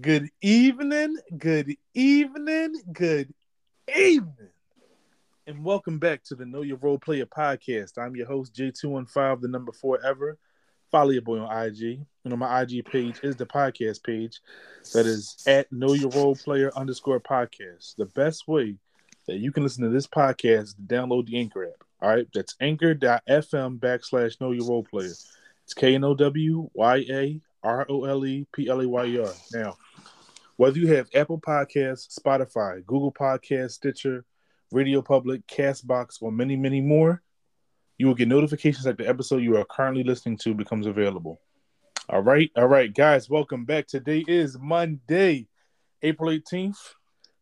Good evening, good evening, good evening, and welcome back to the Know Your Role Player podcast. I'm your host, J215, the number four ever. Follow your boy on IG. And on my IG page is the podcast page that is at Know Your Role Player underscore podcast. The best way that you can listen to this podcast is to download the Anchor app. All right, that's anchor.fm backslash Know Your Role Player. It's K N O W Y A R O L E P L A Y E R. Now, whether you have Apple Podcasts, Spotify, Google Podcasts, Stitcher, Radio Public, Castbox, or many, many more, you will get notifications that the episode you are currently listening to becomes available. All right, all right, guys, welcome back. Today is Monday, April 18th,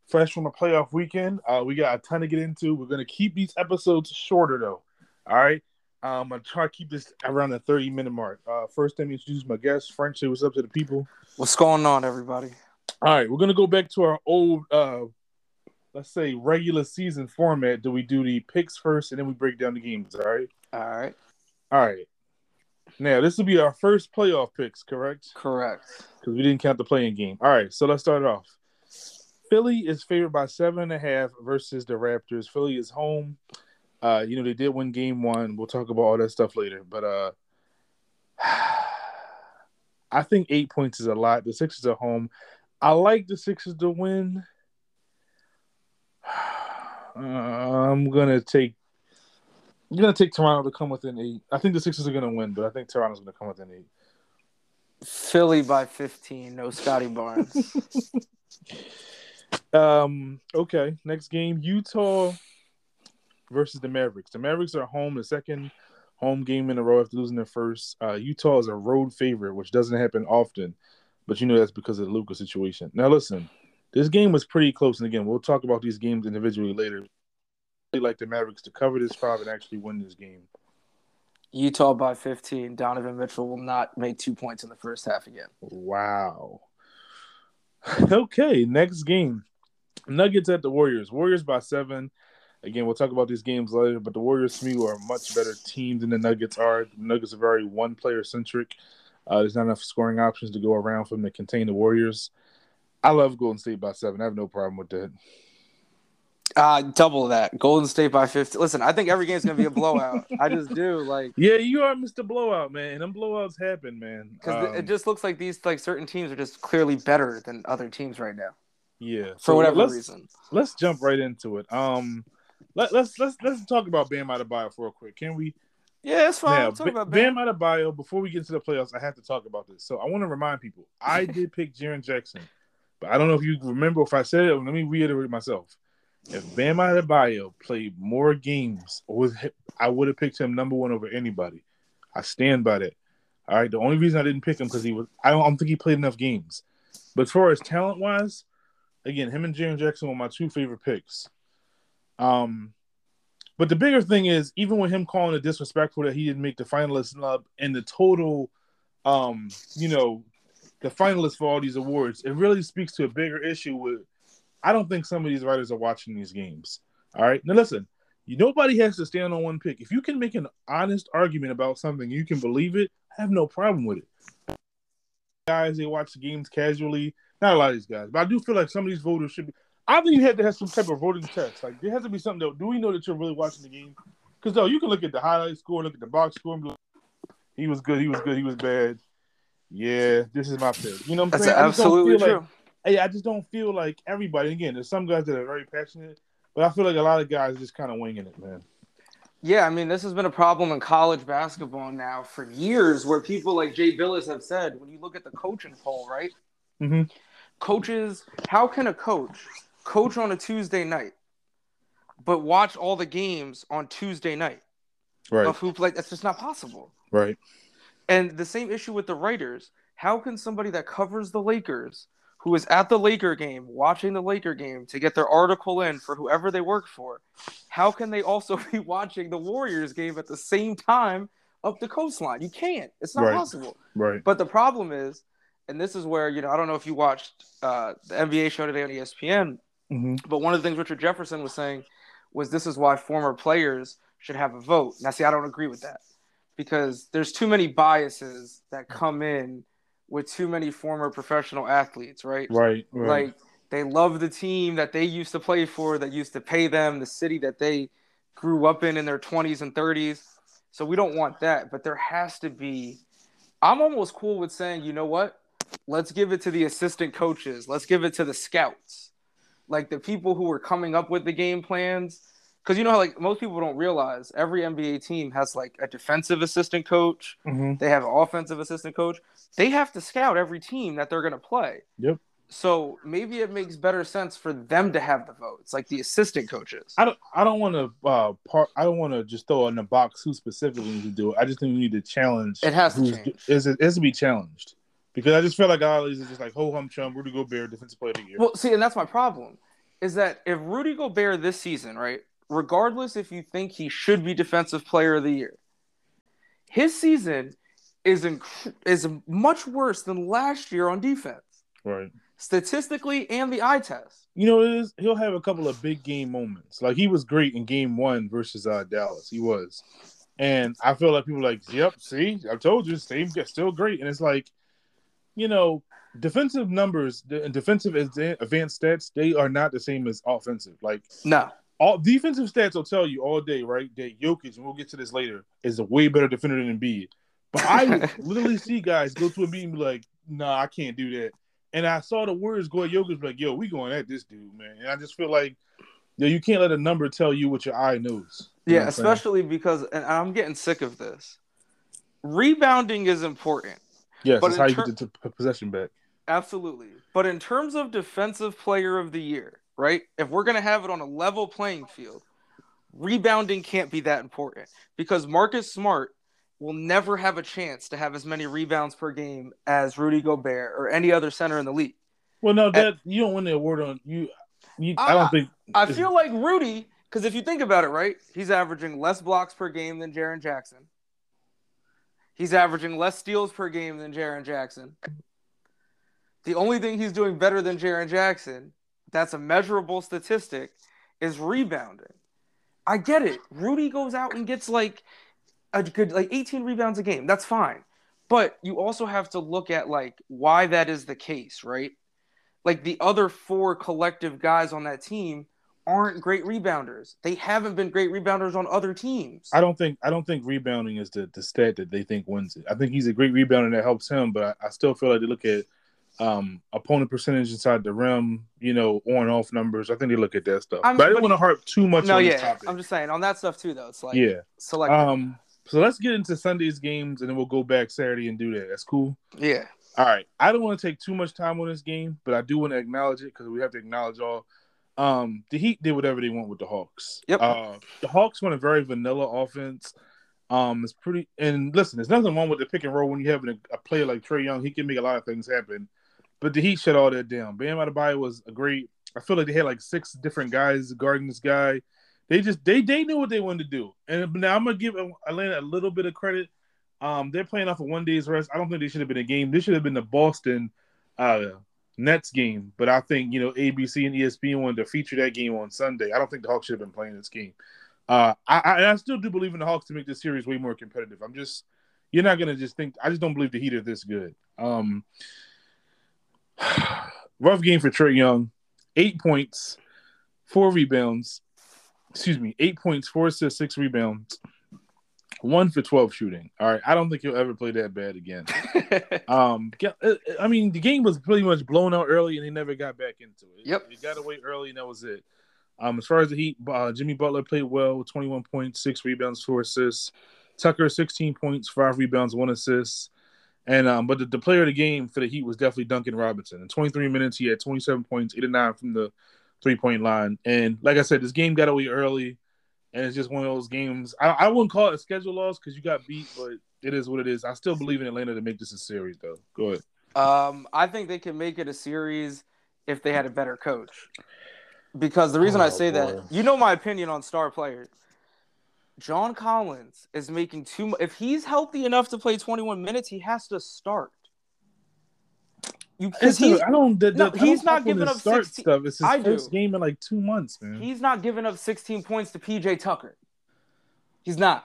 fresh from a playoff weekend. Uh, we got a ton to get into. We're going to keep these episodes shorter, though. All right. Um, I'm gonna try to keep this around the 30 minute mark. Uh, first, let me introduce my guest, French. What's up to the people. What's going on, everybody? All right, we're gonna go back to our old, uh, let's say, regular season format. Do we do the picks first, and then we break down the games? All right. All right. All right. Now this will be our first playoff picks, correct? Correct. Because we didn't count the playing game. All right, so let's start it off. Philly is favored by seven and a half versus the Raptors. Philly is home. Uh, you know they did win game one. We'll talk about all that stuff later, but uh, I think eight points is a lot. The Sixers are home. I like the Sixers to win. Uh, I'm gonna take. I'm gonna take Toronto to come within eight. I think the Sixers are gonna win, but I think Toronto's gonna come within eight. Philly by 15. No Scottie Barnes. Um. Okay. Next game: Utah versus the Mavericks. The Mavericks are home, the second home game in a row after losing their first. Uh, Utah is a road favorite, which doesn't happen often, but you know that's because of the Luka situation. Now, listen, this game was pretty close, and again, we'll talk about these games individually later. I'd like the Mavericks to cover this five and actually win this game. Utah by 15. Donovan Mitchell will not make two points in the first half again. Wow. okay, next game. Nuggets at the Warriors. Warriors by seven. Again, we'll talk about these games later, but the Warriors to me are a much better team than the Nuggets are. The Nuggets are very one player centric. Uh, there's not enough scoring options to go around for them to contain the Warriors. I love Golden State by seven. I have no problem with that. Uh, double that. Golden State by 50. Listen, I think every game's going to be a blowout. I just do. Like, Yeah, you are Mr. Blowout, man. And them blowouts happen, man. because Um, it just looks like these, like, certain teams are just clearly better than other teams right now yeah. for So whatever let's, reason. Let's jump right into it. Um, let, let's let's let's talk about Bam Adebayo for real quick. Can we? Yeah, it's fine. Now, Talk about Bam Bam. Adebayo. Before we get into the playoffs, I have to talk about this. So I want to remind people, I did pick Jaren Jackson, but I don't know if you remember if I said it. Let me reiterate myself. If Bam Adebayo played more games, with I would have picked him number one over anybody. I stand by that. All right. The only reason I didn't pick him because he was I don't, I don't think he played enough games. But as far as talent wise, again, him and Jaren Jackson were my two favorite picks. Um, but the bigger thing is, even with him calling it disrespectful that he didn't make the finalist snub and the total, um, you know, the finalists for all these awards, it really speaks to a bigger issue with. I don't think some of these writers are watching these games. All right, now listen, you, nobody has to stand on one pick. If you can make an honest argument about something, you can believe it. I have no problem with it. Guys, they watch the games casually. Not a lot of these guys, but I do feel like some of these voters should be. I think you have to have some type of voting test. Like there has to be something. That, do we know that you're really watching the game? Because though you can look at the highlight score, look at the box score, and be like, he was good, he was good, he was bad. Yeah, this is my pick. You know what I'm That's saying? I just don't absolutely true. Like, hey, I just don't feel like everybody. Again, there's some guys that are very passionate, but I feel like a lot of guys are just kind of winging it, man. Yeah, I mean, this has been a problem in college basketball now for years where people like Jay Bilas have said, when you look at the coaching poll, right? Mm-hmm. Coaches, how can a coach coach on a Tuesday night, but watch all the games on Tuesday night Right, of who played? That's just not possible. right, And the same issue with the writers. How can somebody that covers the Lakers, who is at the Laker game, watching the Laker game to get their article in for whoever they work for, how can they also be watching the Warriors game at the same time up the coastline? You can't. It's not Right. possible. right. But the problem is, and this is where, you know, I don't know if you watched uh, the NBA show today on ESPN, Mm-hmm. but one of the things Richard Jefferson was saying was this is why former players should have a vote. Now, see, I don't agree with that because there's too many biases that come in with too many former professional athletes, right? Right. right. Like they love the team that they used to play for, that used to pay them, the city that they grew up in in their 20s and 30s. So we don't want that, but there has to be I'm almost cool with saying, you know what? Let's give it to the assistant coaches. Let's give it to the scouts. Like the people who were coming up with the game plans. Because you know how like most people don't realize every NBA team has like a defensive assistant coach. Mm-hmm. They have an offensive assistant coach. They have to scout every team that they're gonna play. Yep. So maybe it makes better sense for them to have the votes, like the assistant coaches. I don't. I don't want to. Uh, part. I don't want to just throw in the box who specifically needs to do it. I just think we need to challenge. It has to change. Is it has to be challenged because I just feel like all these is just like ho hum chum Rudy Gobert defensive player of the year. Well, see, and that's my problem is that if Rudy Gobert this season, right, regardless if you think he should be defensive player of the year, his season is inc- is much worse than last year on defense, right. statistically and the eye test. You know, it is, he'll have a couple of big game moments. Like he was great in game one versus uh, Dallas. He was. And I feel like people are like, yep, see, I told you, same, still great. And it's like, you know, defensive numbers and defensive advanced stats, they are not the same as offensive. Like No, all defensive stats will tell you all day, right? That Jokic, and we'll get to this later, is a way better defender than Embiid. But I literally see guys go to a meeting and be like, nah, I can't do that. And I saw the words go at Jokic, be like, yo, we going at this dude, man. And I just feel like, yo, you can't let a number tell you what your eye knows. You yeah, what I'm saying? especially because, and I'm getting sick of this. Rebounding is important. Yes, but that's in how you get the possession back. Absolutely. But in terms of defensive player of the year, right? If we're going to have it on a level playing field, rebounding can't be that important because Marcus Smart will never have a chance to have as many rebounds per game as Rudy Gobert or any other center in the league. Well, no, that you don't win the award on you. you I Ah, don't think. I feel like Rudy, because if you think about it, right, he's averaging less blocks per game than Jaren Jackson. He's averaging less steals per game than Jaren Jackson. The only thing he's doing better than Jaren Jackson, that's a measurable statistic, is rebounding. I get it. Rudy goes out and gets like a good like 18 rebounds a game. That's fine. But you also have to look at like why that is the case, right? Like the other four collective guys on that team aren't great rebounders. They haven't been great rebounders on other teams. I don't think I don't think rebounding is the, the stat that they think wins it. I think he's a great rebounder that helps him, but I, I still feel like they look at um, opponent percentage inside the rim, you know, on and off numbers. I think they look at that stuff. I'm- but I didn't want to harp too much no, on yeah, this topic. I'm just saying on that stuff too, though. It's like yeah. select. Um. So let's get into Sunday's games, and then we'll go back Saturday and do that. That's cool. yeah, All right. I don't want to take too much time on this game, but I do want to acknowledge it because we have to acknowledge all. Um, the Heat did whatever they want with the Hawks. Yep. Uh, the Hawks run a very vanilla offense. Um, it's pretty. And listen, there's nothing wrong with the pick and roll when you have a, a player like Trae Young. He can make a lot of things happen. But the Heat shut all that down. Bam Adebayo was a great. I feel like they had like six different guys guarding this guy. They just they they knew what they wanted to do. And now I'm gonna give Atlanta a little bit of credit. Um, they're playing off of one day's rest. I don't think they should have been a game. This should have been the Boston uh, Nets game. But I think you know ABC and ESPN wanted to feature that game on Sunday. I don't think the Hawks should have been playing this game. Uh, I, I still do believe in the Hawks to make this series way more competitive. I'm just you're not gonna just think. I just don't believe the Heat are this good. Um, rough game for Trae Young. Eight points, four rebounds. Excuse me, eight points, four assists, six rebounds, one for twelve shooting. All right, I don't think he'll ever play that bad again. Um, uh, I mean, the game was pretty much blown out early, and he never got back into it. Yep. he got away early, and that was it. Um, as far as the Heat, uh, Jimmy Butler played well with 21 points, six rebounds, four assists. Tucker 16 points, five rebounds, one assist. And um, but the, the player of the game for the Heat was definitely Duncan Robinson. In 23 minutes, he had 27 points, eight and nine from the three point line. And like I said, this game got away early, and it's just one of those games. I, I wouldn't call it a schedule loss because you got beat, but it is what it is. I still believe in Atlanta to make this a series, though. Go ahead. Um, I think they can make it a series if they had a better coach. Because the reason I Oh, say boy. that, you know my opinion on star players. John Collins is making too much. If he's healthy enough to play 21 minutes, he has to start. You because he's I don't. The, no, he's not giving up start 16 stuff. It's his I do. game in like two months, man. he's not giving up 16 points to PJ Tucker. He's not.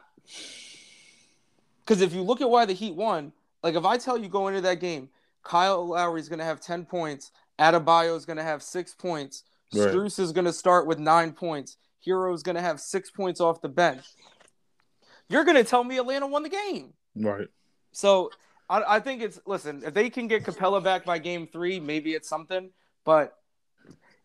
Because if you look at why the Heat won, like if I tell you going into that game Kyle Lowry is going to have 10 points. Adebayo is going to have six points. Right. Strus is going to start with nine points. Herro is going to have six points off the bench. You're going to tell me Atlanta won the game. Right. So I, I think it's listen. If they can get Capela back by game three, maybe it's something. But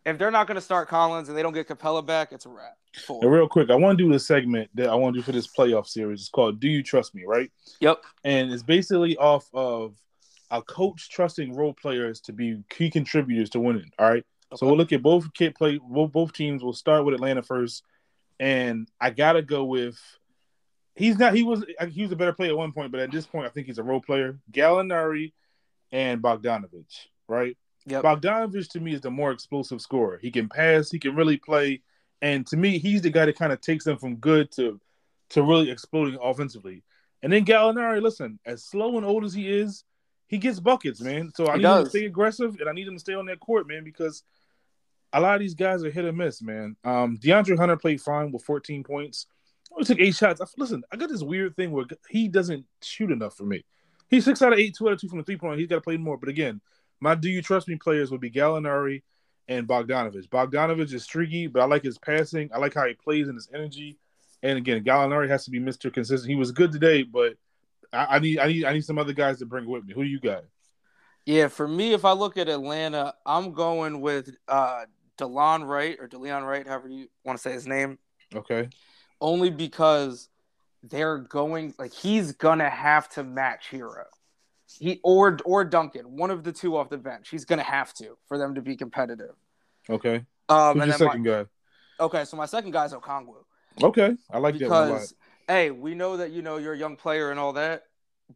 if they're not going to start Collins and they don't get Capela back, it's a wrap. Four. And real quick, I want to do this segment that I want to do for this playoff series. It's called "Do You Trust Me?" Right? Yep. And it's basically off of a coach trusting role players to be key contributors to winning. All right. So we'll look at both kid play both, both teams. We'll start with Atlanta first, and I gotta go with. He's not. He was. He was a better player at one point, but at this point, I think he's a role player. Gallinari and Bogdanovic. Right. Yep. Bogdanovic to me is the more explosive scorer. He can pass. He can really play. And to me, he's the guy that kind of takes them from good to to really exploding offensively. And then Gallinari, listen, as slow and old as he is, he gets buckets, man. So I He need him to stay aggressive and I need him to stay on that court, man, because a lot of these guys are hit or miss, man. Um, DeAndre Hunter played fine with 14 points. Only took eight shots. I, listen, I got this weird thing where he doesn't shoot enough for me. He's six out of eight, two out of two from the three point. He's got to play more. But again, my do you trust me players would be Gallinari and Bogdanovic. Bogdanovic is streaky, but I like his passing. I like how he plays and his energy. And again, Gallinari has to be Mr. Consistent. He was good today, but I, I need I need I need some other guys to bring with me. Who do you got? Yeah, for me, if I look at Atlanta, I'm going with uh Delon Wright or DeLeon Wright, however you want to say his name, Okay. Only because they're going like he's gonna have to match Herro. He or or Duncan, one of the two off the bench. He's gonna have to for them to be competitive. Okay. Um, Who's and your then my, second guy? okay, so my second guy's Okongwu Okay. I like that one a because hey, we know that you know you're a young player and all that,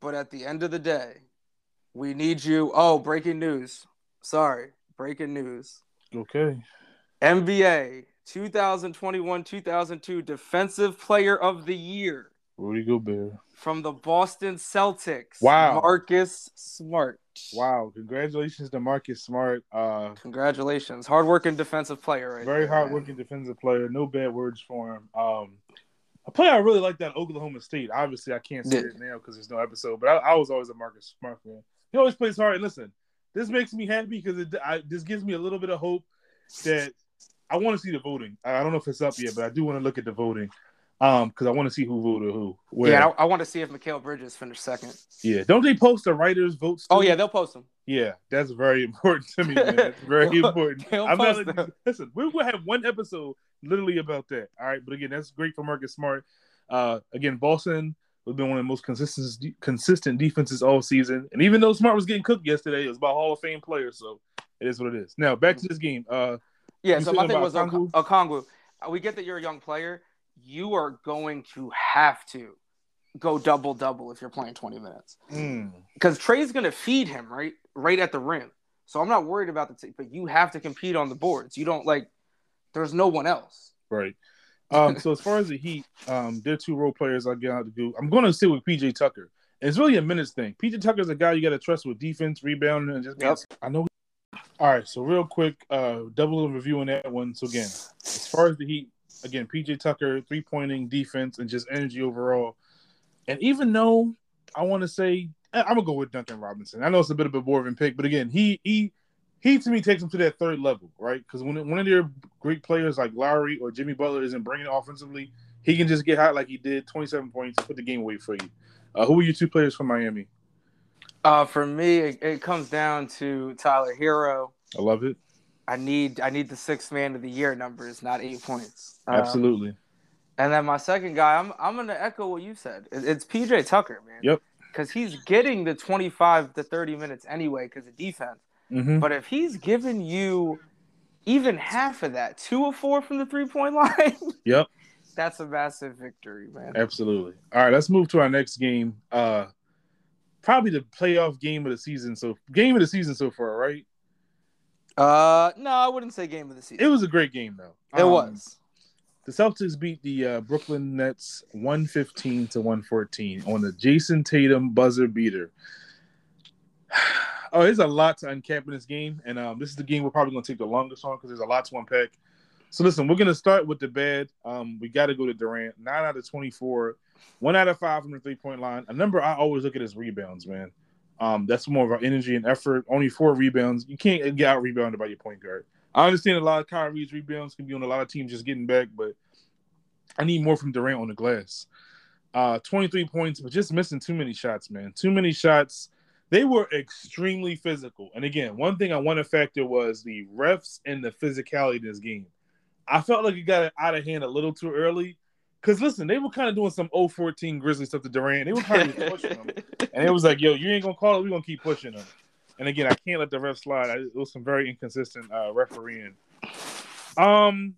but at the end of the day, we need you. Oh, breaking news! Sorry, breaking news. Okay. NBA 2021-2002 Defensive Player of the Year Rudy Gobert. from the Boston Celtics. Wow. Marcus Smart. Wow. Congratulations to Marcus Smart. Uh Congratulations. Hardworking defensive player right very there, man. hardworking defensive player. No bad words for him. Um a player I really like that Oklahoma State. Obviously, I can't say Yeah. it now because there's no episode, but I, I was always a Marcus Smart fan. He always plays hard. And listen, this makes me happy because it I, this gives me a little bit of hope that I want to see the voting. I don't know if it's up yet, but I do want to look at the voting um because I want to see who voted who. Where, Yeah, I, I want to see if Mikal Bridges finished second. yeah. Don't they post the writers' votes? Oh yeah, they'll post them. Yeah, that's very important to me, man. That's very important. I'm not them. listen. We will have one episode literally about that. All right, but again, that's great for Marcus Smart. Uh, again, Boston has been one of the most consistent consistent defenses all season, and even though Smart was getting cooked yesterday, it was by Hall of Fame players, so it is what it is. Now back to this game. Uh, Yeah, You so my thing was Okongwu? Okongwu. We get that you're a young player. You are going to have to go double double if you're playing 20 minutes. mm, because Trae's going to feed him right, right at the rim. So I'm not worried about the, t- but you have to compete on the boards. You don't like. There's no one else. right. Um, so as far as the Heat, um, they're two role players I got to do. I'm going to sit with PJ Tucker. It's really a minutes thing. PJ Tucker's a guy you got to trust with defense, rebounding, and just Yep. I know. All right, so real quick, uh, double review on that one. So again, as far as the Heat, again, PJ Tucker, three pointing, defense, and just energy overall. And even though I want to say I'm gonna go with Duncan Robinson. I know it's a bit of a boring pick, but again, he he he to me takes him to that third level, right? Because when one of their great players like Lowry or Jimmy Butler isn't bringing it offensively, he can just get hot like he did, 27 points, put the game away for you. Uh, who are your two players from Miami? Uh, for me, it, it comes down to Tyler Herro. I love it. I need I need the sixth man of the year numbers, not eight points. Um, Absolutely. And then my second guy, I'm I'm gonna echo what you said. It- it's PJ Tucker, man. Yep. Because he's getting the 25 to 30 minutes anyway because of defense. hmm But if he's giving you even half of that, two or four from the three point line, Yep. that's a massive victory, man. Absolutely. All right, let's move to our next game. Uh probably the playoff game of the season. So game of the season so far, right? Uh, no, I wouldn't say game of the season. It was a great game though. It Um, was. The Celtics beat the uh, Brooklyn Nets 115 to 114 on the Jayson Tatum buzzer beater. Oh, there's a lot to uncap in this game, and um, this is the game we're probably going to take the longest on because there's a lot to unpack. So listen, we're going to start with the bad. Um, we got to go to Durant. Nine out of 24, one out of five from the three point line. A number I always look at is rebounds, man. Um, that's more of our energy and effort. Only four rebounds. You can't get out rebounded by your point guard. I understand a lot of Kyrie's rebounds can be on a lot of teams just getting back, but I need more from Durant on the glass. Uh, 23 points, but just missing too many shots, man. Too many shots. They were extremely physical. And again, one thing I want to factor was the refs and the physicality of this game. I felt like it got out of hand a little too early. Because listen, they were kind of doing some 014 Grizzly stuff to Durant. They were kind of pushing him. And it was like, yo, you ain't going to call it. We're going to keep pushing him. And again, I can't let the ref slide. I, it was some very inconsistent uh, refereeing. Um,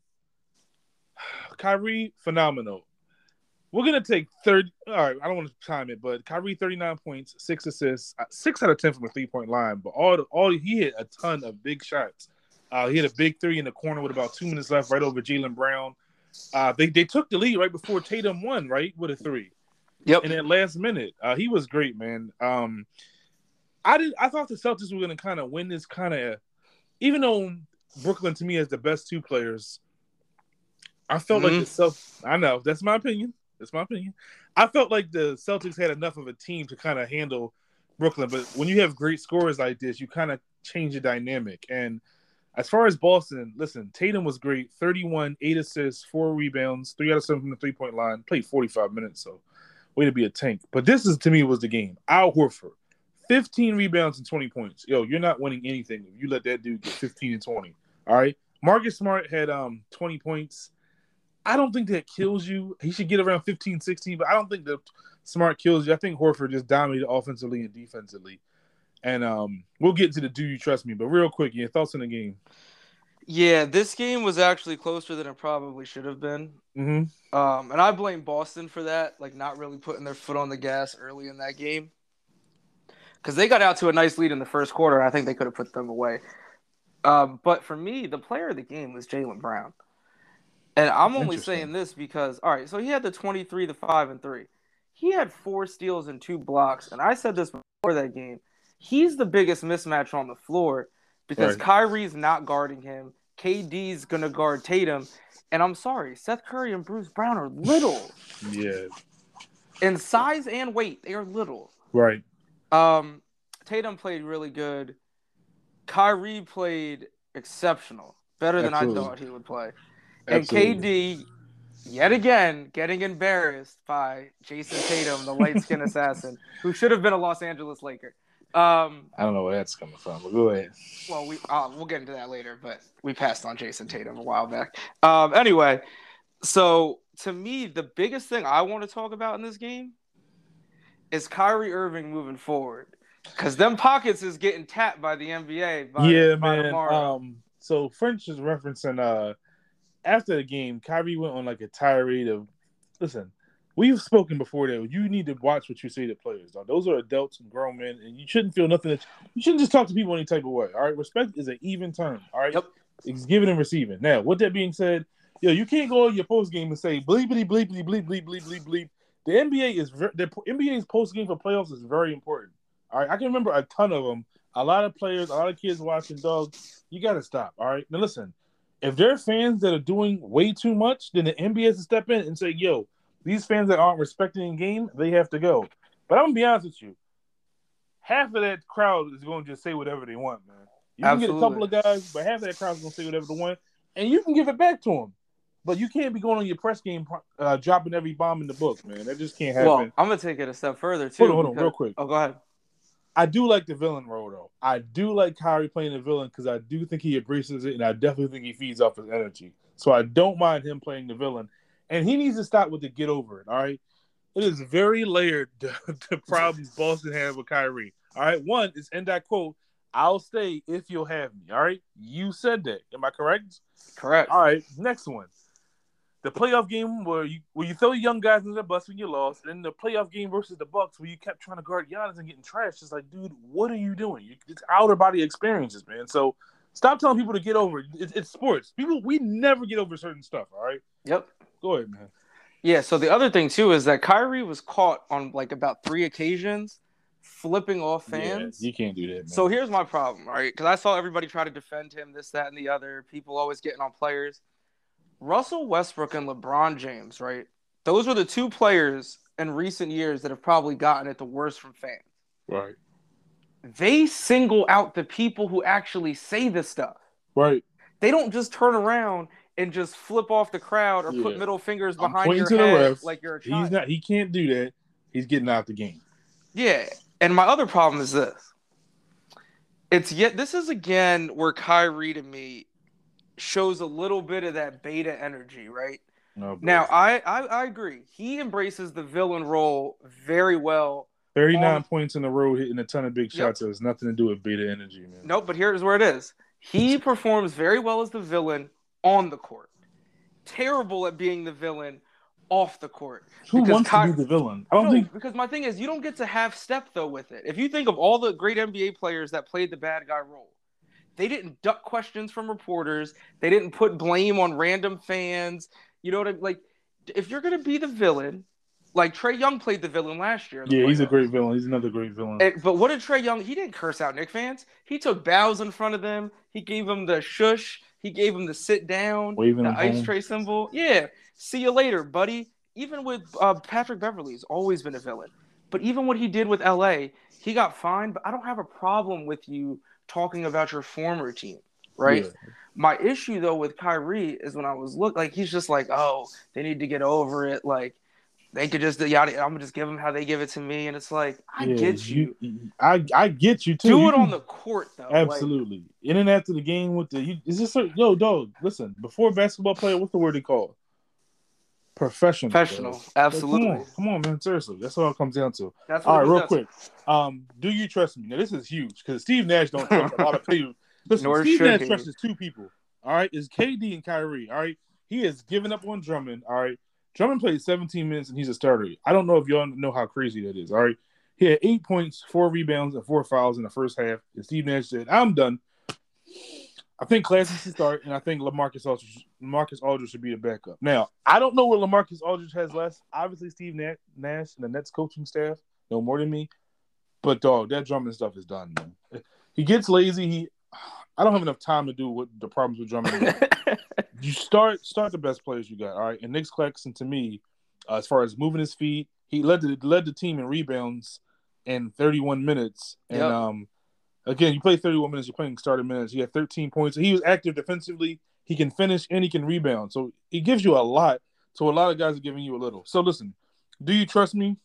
Kyrie, phenomenal. We're gonna take third. All right, I don't want to time it, but Kyrie, thirty nine points, six assists, uh, six out of ten from a three point line. But all, the, all he hit a ton of big shots. Uh, he hit a big three in the corner with about two minutes left, right over Jaylen Brown. Uh, they they took the lead right before Tatum won, right with a three. Yep. In that last minute, uh, he was great, man. Um, I did. I thought the Celtics were going to kind of win this kind of, even though Brooklyn to me has the best two players. I felt Mhm. like the Celtics. I know that's my opinion. That's my opinion. I felt like the Celtics had enough of a team to kind of handle Brooklyn, but when you have great scorers like this, you kind of change the dynamic. And as far as Boston, listen, Tatum was great 31, eight assists, four rebounds, three out of seven from the three point line, played 45 minutes. So, way to be a tank. But this is to me was the game. Al Horford, 15 rebounds and 20 points. Yo, you're not winning anything if you let that dude get 15 and 20. All right. Marcus Smart had um 20 points. I don't think that kills you. He should get around 15, 16, but I don't think that Smart kills you. I think Horford just dominated offensively and defensively. And um, we'll get to the do you trust me, but real quick, your thoughts on the game. Yeah, this game was actually closer than it probably should have been. Mm-hmm. Um, and I blame Boston for that, like not really putting their foot on the gas early in that game. Because they got out to a nice lead in the first quarter. I think they could have put them away. Um, but for me, the player of the game was Jaylen Brown. And I'm only saying this because, all right, so he had the 23, the 5, and 3. He had four steals and two blocks. And I said this before that game. He's the biggest mismatch on the floor because Right. Kyrie's not guarding him. KD's going to guard Tatum. And I'm sorry, Seth Curry and Bruce Brown are little Yeah, in size and weight. They are little. right. Um, Tatum played really good. Kyrie played exceptional, better than Absolutely. I thought he would play. Absolutely. And KD, yet again, getting embarrassed by Jayson Tatum, the light skinned assassin, who should have been a Los Angeles Laker. Um, I don't know where that's coming from, but go ahead. well, we uh, we'll get into that later, but we passed on Jayson Tatum a while back. Um, anyway, so to me, the biggest thing I want to talk about in this game is Kyrie Irving moving forward, because them pockets is getting tapped by the NBA. By, yeah, by man. tomorrow. Um, so French is referencing uh after the game, Kyrie went on like a tirade of listen, we've spoken before that you need to watch what you say to players, dog. Those are adults and grown men, and you shouldn't feel nothing that you shouldn't just talk to people any type of way. All right. Respect is an even term. All right. Yep. It's giving and receiving. Now, with that being said, yo, you can't go on your post game and say bleepity bleepity bleep bleep bleep bleep bleep. The NBA is the NBA's post game for playoffs is very important. All right, I can remember a ton of them. A lot of players, a lot of kids watching. Dog, you got to stop. All right, now listen. If there are fans that are doing way too much, then the NBA has to step in and say, "Yo, these fans that aren't respecting the game, they have to go." But I'm gonna be honest with you. Half of that crowd is going to just say whatever they want, man. You can get a couple of guys, but half of that crowd is going to say whatever they want, and you can give it back to them. But you can't be going on your press game, uh, dropping every bomb in the book, man. That just can't happen. Well, I'm gonna take it a step further too. hold on, hold on, because- real quick. Oh, go ahead. I do like the villain role though. I do like Kyrie playing the villain because I do think he embraces it, and I definitely think he feeds off his energy. So I don't mind him playing the villain, and he needs to stop with the get over it. All right, it is very layered the, the problems Boston had with Kyrie. All right, one is end that quote. I'll stay if you'll have me. All right, you said that. Am I correct? Correct. All right, next one. The playoff game where you where you throw young guys into the bus when you lost, and the playoff game versus the Bucks where you kept trying to guard Giannis and getting trashed. It's like, dude, what are you doing? You, it's outer body experiences, man. So stop telling people to get over it. It's, it's sports. People, we never get over certain stuff. All right, Yep. Go ahead, man. Yeah. So the other thing too is that Kyrie was caught on like about three occasions flipping off fans. Yeah, you can't do that. Man. So here's my problem, right? Because I saw everybody try to defend him, this, that, and the other. People always getting on players. Russell Westbrook and LeBron James, right? Those were the two players in recent years that have probably gotten it the worst from fans. right, they single out the people who actually say this stuff. Right. They don't just turn around and just flip off the crowd or put middle fingers behind your head like you're a He's not. He can't do that. He's getting out the game. Yeah, and my other problem is this. It's yet this is again where Kyrie to me shows a little bit of that beta energy, right? Oh, no. Now I, I I agree. He embraces the villain role very well. 39 on- points in the road, hitting a ton of big Yep. shots. It has nothing to do with beta energy, man. Nope, but here's where it is. He performs very well as the villain on the court. Terrible at being the villain off the court. Who because wants Ky- to be the villain? I don't No, think. because my thing is you don't get to have step though with it. If you think of all the great NBA players that played the bad guy role, they didn't duck questions from reporters. They didn't put blame on random fans. You know what I like? If you're gonna be the villain, like Trae Young played the villain last year. Yeah, he's a great villain. He's another great villain. And- but what did Trae Young? He didn't curse out Knicks fans. He took bows in front of them. He gave them the shush. He gave him the sit down, Waving the ice home. tray symbol. Yeah, see you later, buddy. Even with uh, Patrick Beverley, he's always been a villain. But even what he did with LA, he got fined. But I don't have a problem with you talking about your former team, right? Yeah. My issue though with Kyrie is when I was look like he's just like, oh, they need to get over it. Like they could just yada. I'm gonna just give them how they give it to me, and it's like I Yeah, get you. I I get you too. Do You it can- on the court though. Like, Absolutely. In and after the game with the you, is this a, yo dog? Listen, before basketball player, what's the word they call? Professional. professional. Like, Absolutely. come on, come on, man. Seriously, that's all it comes down to. That's All right, real quick. Um, do you trust me? Now this is huge because Steve Nash don't trust a lot of people. Listen, Nor Steve Nash he. trusts two people. All right, is KD and Kyrie. All right, he has given up on Drummond. All right, Drummond played 17 minutes and he's a starter. I don't know if y'all know how crazy that is. All right, he had eight points, four rebounds, and four fouls in the first half. And Steve Nash said, "I'm done." I think Claxton should start, and I think LaMarcus Aldridge, LaMarcus Aldridge should be the backup. Now, I don't know what LaMarcus Aldridge has less. Obviously, Steve Na- Nash and the Nets coaching staff know more than me. But dog, that Drummond stuff is done, man. He gets lazy. He, I don't have enough time to do what the problems with Drummond. you start start the best players you got, all right. And Nick Claxton, to me, uh, as far as moving his feet, he led the led the team in rebounds in 31 minutes. And Yep. um, again, you play 31 minutes, you're playing starting minutes. He had 13 points. He was active defensively. He can finish and he can rebound. So he gives you a lot. So a lot of guys are giving you a little. So listen, do you trust me?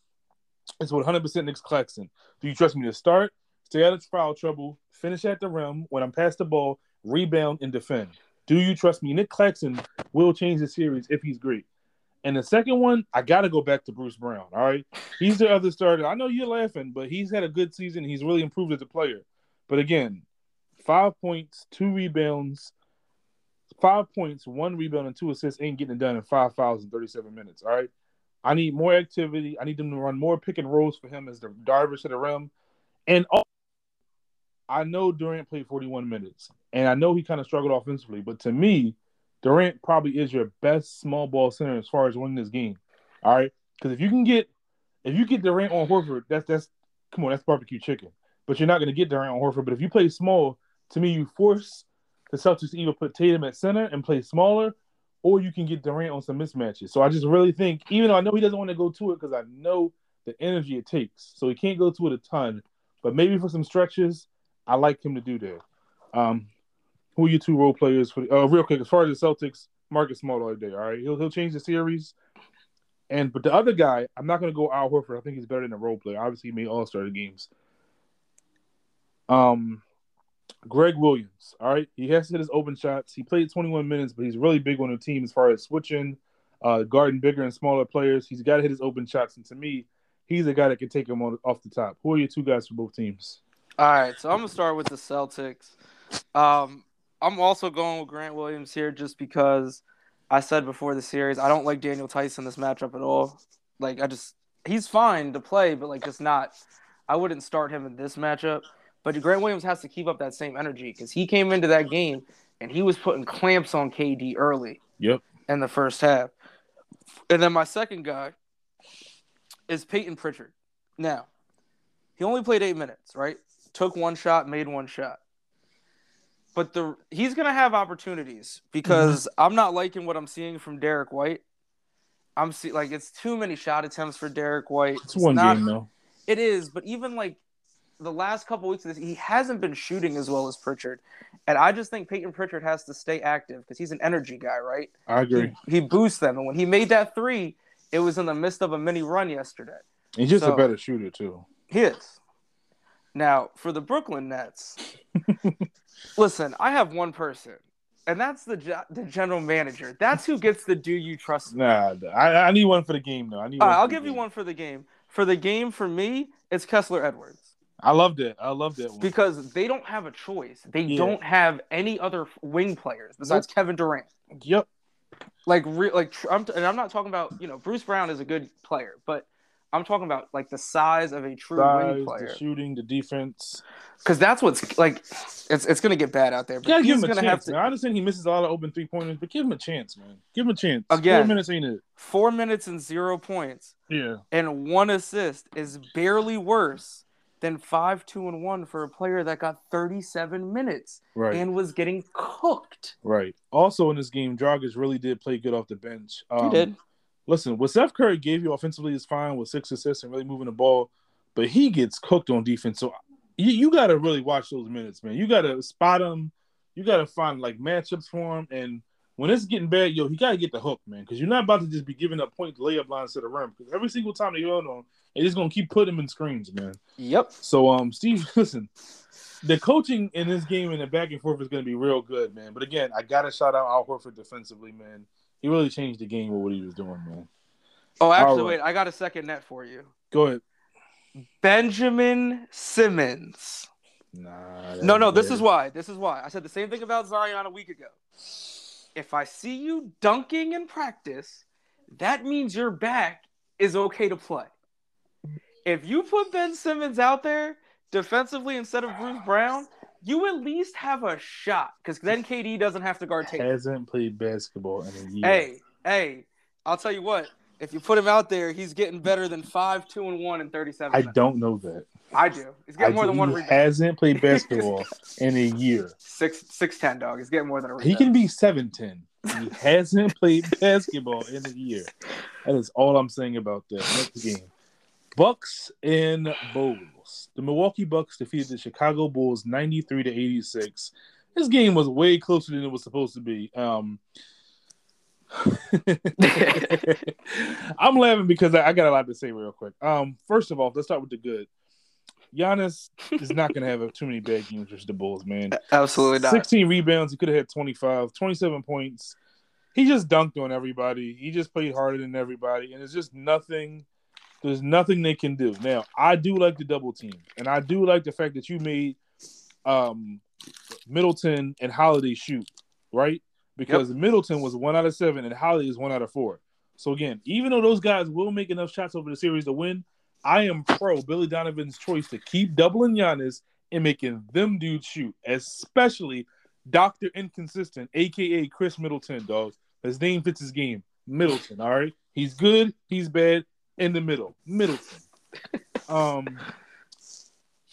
It's 100% Nick Claxton. Do you trust me to start, stay out of foul trouble, finish at the rim when I'm past the ball, rebound and defend? Do you trust me? Nick Claxton will change the series if he's great. And the second one, I got to go back to Bruce Brown. All right. He's the other starter. I know you're laughing, but he's had a good season. He's really improved as a player. But again, five points, two rebounds, five points, one rebound, and two assists ain't getting it done in five fouls in 37 minutes. All right. I need more activity. I need them to run more pick and rolls for him as the diver to the rim. And all, I know Durant played 41 minutes, and I know he kind of struggled offensively. But to me, Durant probably is your best small ball center as far as winning this game. All right, because if you can get if you get Durant on Horford, that's that's come on, that's barbecue chicken. But you're not going to get Durant on Horford. But if you play small, to me, you force the Celtics to either put Tatum at center and play smaller, or you can get Durant on some mismatches. So I just really think, even though I know he doesn't want to go to it because I know the energy it takes, so he can't go to it a ton. But maybe for some stretches, I like him to do that. Um, who are your two role players for? Uh, real quick, as far as the Celtics, Marcus Smart all day. All right, he'll he'll change the series. And but the other guy, I'm not going to go Al Horford. I think he's better than a role player. Obviously, he made All Star games. Um, Greg Williams. All right, he has to hit his open shots. He played 21 minutes, but he's really big on the team as far as switching, uh, guarding bigger and smaller players. He's got to hit his open shots, and to me, he's a guy that can take him on, off the top. Who are your two guys for both teams? All right, so I'm gonna start with the Celtics. Um, I'm also going with Grant Williams here just because I said before the series I don't like Daniel Tyson this matchup at all. Like I just he's fine to play, but like just not. I wouldn't start him in this matchup. But Grant Williams has to keep up that same energy because he came into that game and he was putting clamps on KD early Yep. in the first half. And then my second guy is Payton Pritchard. Now, he only played eight minutes, right? Took one shot, made one shot. But the he's gonna have opportunities because mm-hmm. I'm not liking what I'm seeing from Derrick White. I'm see like it's too many shot attempts for Derrick White. It's one not- game though. It is, but even like the last couple weeks of this, he hasn't been shooting as well as Pritchard, and I just think Payton Pritchard has to stay active because he's an energy guy, right? I agree. He, he boosts them, and when he made that three, it was in the midst of a mini run yesterday. He's just So- a better shooter too. He is. Now, for the Brooklyn Nets, listen, I have one person, and that's the the general manager. That's who gets the do you trust me. Nah, I, I need one for the game though. I need. All one right, I'll give you one for the game. For the game, for me, it's Kessler Edwards I loved it. I loved it because they don't have a choice. They Yeah. don't have any other wing players besides Kevin Durant. Yep. Like, re- like, I'm t- and I'm not talking about you know Bruce Brown is a good player, but I'm talking about like the size of a true Size, wing the player shooting, the defense. because that's what's like. It's it's gonna get bad out there. But gotta give him a gonna chance. have to man. I understand he misses a lot of open three pointers, but give him a chance, man. Give him a chance. Again, Four minutes ain't it? four minutes and zero points Yeah. and one assist is barely worse than five two and one for a player that got 37 minutes Right. and was getting cooked. right. Also in this game, Dragic really did play good off the bench. Um, he did. Listen, what Seth Curry gave you offensively is fine with six assists and really moving the ball, but he gets cooked on defense. So you, you got to really watch those minutes, man. You got to spot him. You got to find like matchups for him. And when it's getting bad, yo, he got to get the hook, man, because you're not about to just be giving up point layup lines to the rim. Because every single time they hold on, they're just gonna keep putting him in screens, man. Yep. So, um, Steve, listen, the coaching in this game and the back and forth is gonna be real good, man. But again, I gotta shout out Al Horford defensively, man. He really changed the game with what he was doing, man. Oh, actually, All right. wait. I got a second net for you. Go ahead. Benjamin Simmons. Nah. No, no. This is why. This is why. I said the same thing about Zion a week ago. If I see you dunking in practice, that means your back is okay to play. If you put Ben Simmons out there defensively instead of Bruce Brown, you at least have a shot because then KD doesn't have to guard Tatum. hasn't played basketball in a year. Hey, hey, I'll tell you what. If you put him out there, he's getting better than five, two, and one in thirty-seven. I minutes. don't know that. I do. He's I getting more do- than one he rebound. hasn't played basketball in a year. Six, six, ten, dog. He's getting more than a rebound. He can be seven ten. He hasn't played basketball in a year. That is all I'm saying about that. Next game. Bucks and Bulls. The Milwaukee Bucks defeated the Chicago Bulls 93 to 86. This game was way closer than it was supposed to be. Um, I'm laughing because I, I got a lot to say real quick. Um, first of all, let's start with the good. Giannis is not going to have too many bad games versus the Bulls, man. Absolutely not. 16 rebounds. He could have had 25, 27 points. He just dunked on everybody. He just played harder than everybody. And it's just nothing. There's nothing they can do. Now, I do like the double team. And I do like the fact that you made um, Middleton and Holiday shoot, right? Because Middleton was one out of seven and Holiday is one out of four. So, again, even though those guys will make enough shots over the series to win, I am pro Billy Donovan's choice to keep doubling Giannis and making them dudes shoot, especially Dr. Inconsistent, aka Khris Middleton, dog. His name fits his game. Middleton, all right? He's good, he's bad, in the middle. Middleton. um